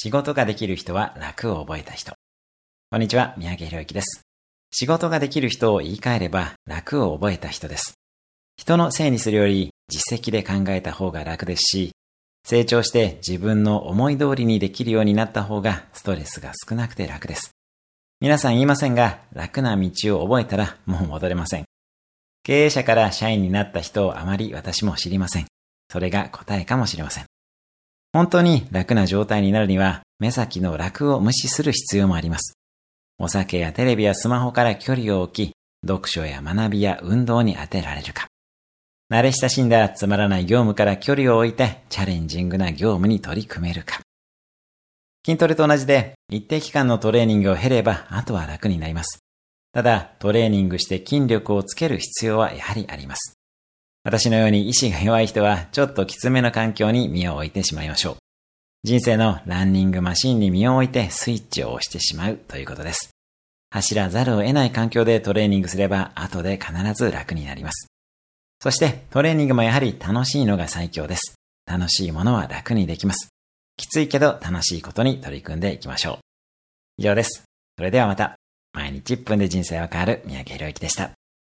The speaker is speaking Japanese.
仕事ができる人は楽を覚えた人。こんにちは、三宅博之です。仕事ができる人を言い換えれば楽を覚えた人です。人のせいにするより実績で考えた方が楽ですし、成長して自分の思い通りにできるようになった方がストレスが少なくて楽です。皆さん言いませんが、楽な道を覚えたらもう戻れません。経営者から社員になった人をあまり私も知りません。それが答えかもしれません。本当に楽な状態になるには、目先の楽を無視する必要もあります。お酒やテレビやスマホから距離を置き、読書や学びや運動に当てられるか。慣れ親しんだつまらない業務から距離を置いてチャレンジングな業務に取り組めるか。筋トレと同じで一定期間のトレーニングを経ればあとは楽になります。ただトレーニングして筋力をつける必要はやはりあります。私のように意志が弱い人はちょっときつめの環境に身を置いてしまいましょう。人生のランニングマシンに身を置いてスイッチを押してしまうということです。走らざるを得ない環境でトレーニングすれば後で必ず楽になります。そしてトレーニングもやはり楽しいのが最強です。楽しいものは楽にできます。きついけど楽しいことに取り組んでいきましょう。以上です。それではまた。毎日1分で人生は変わる三宅宏之でした。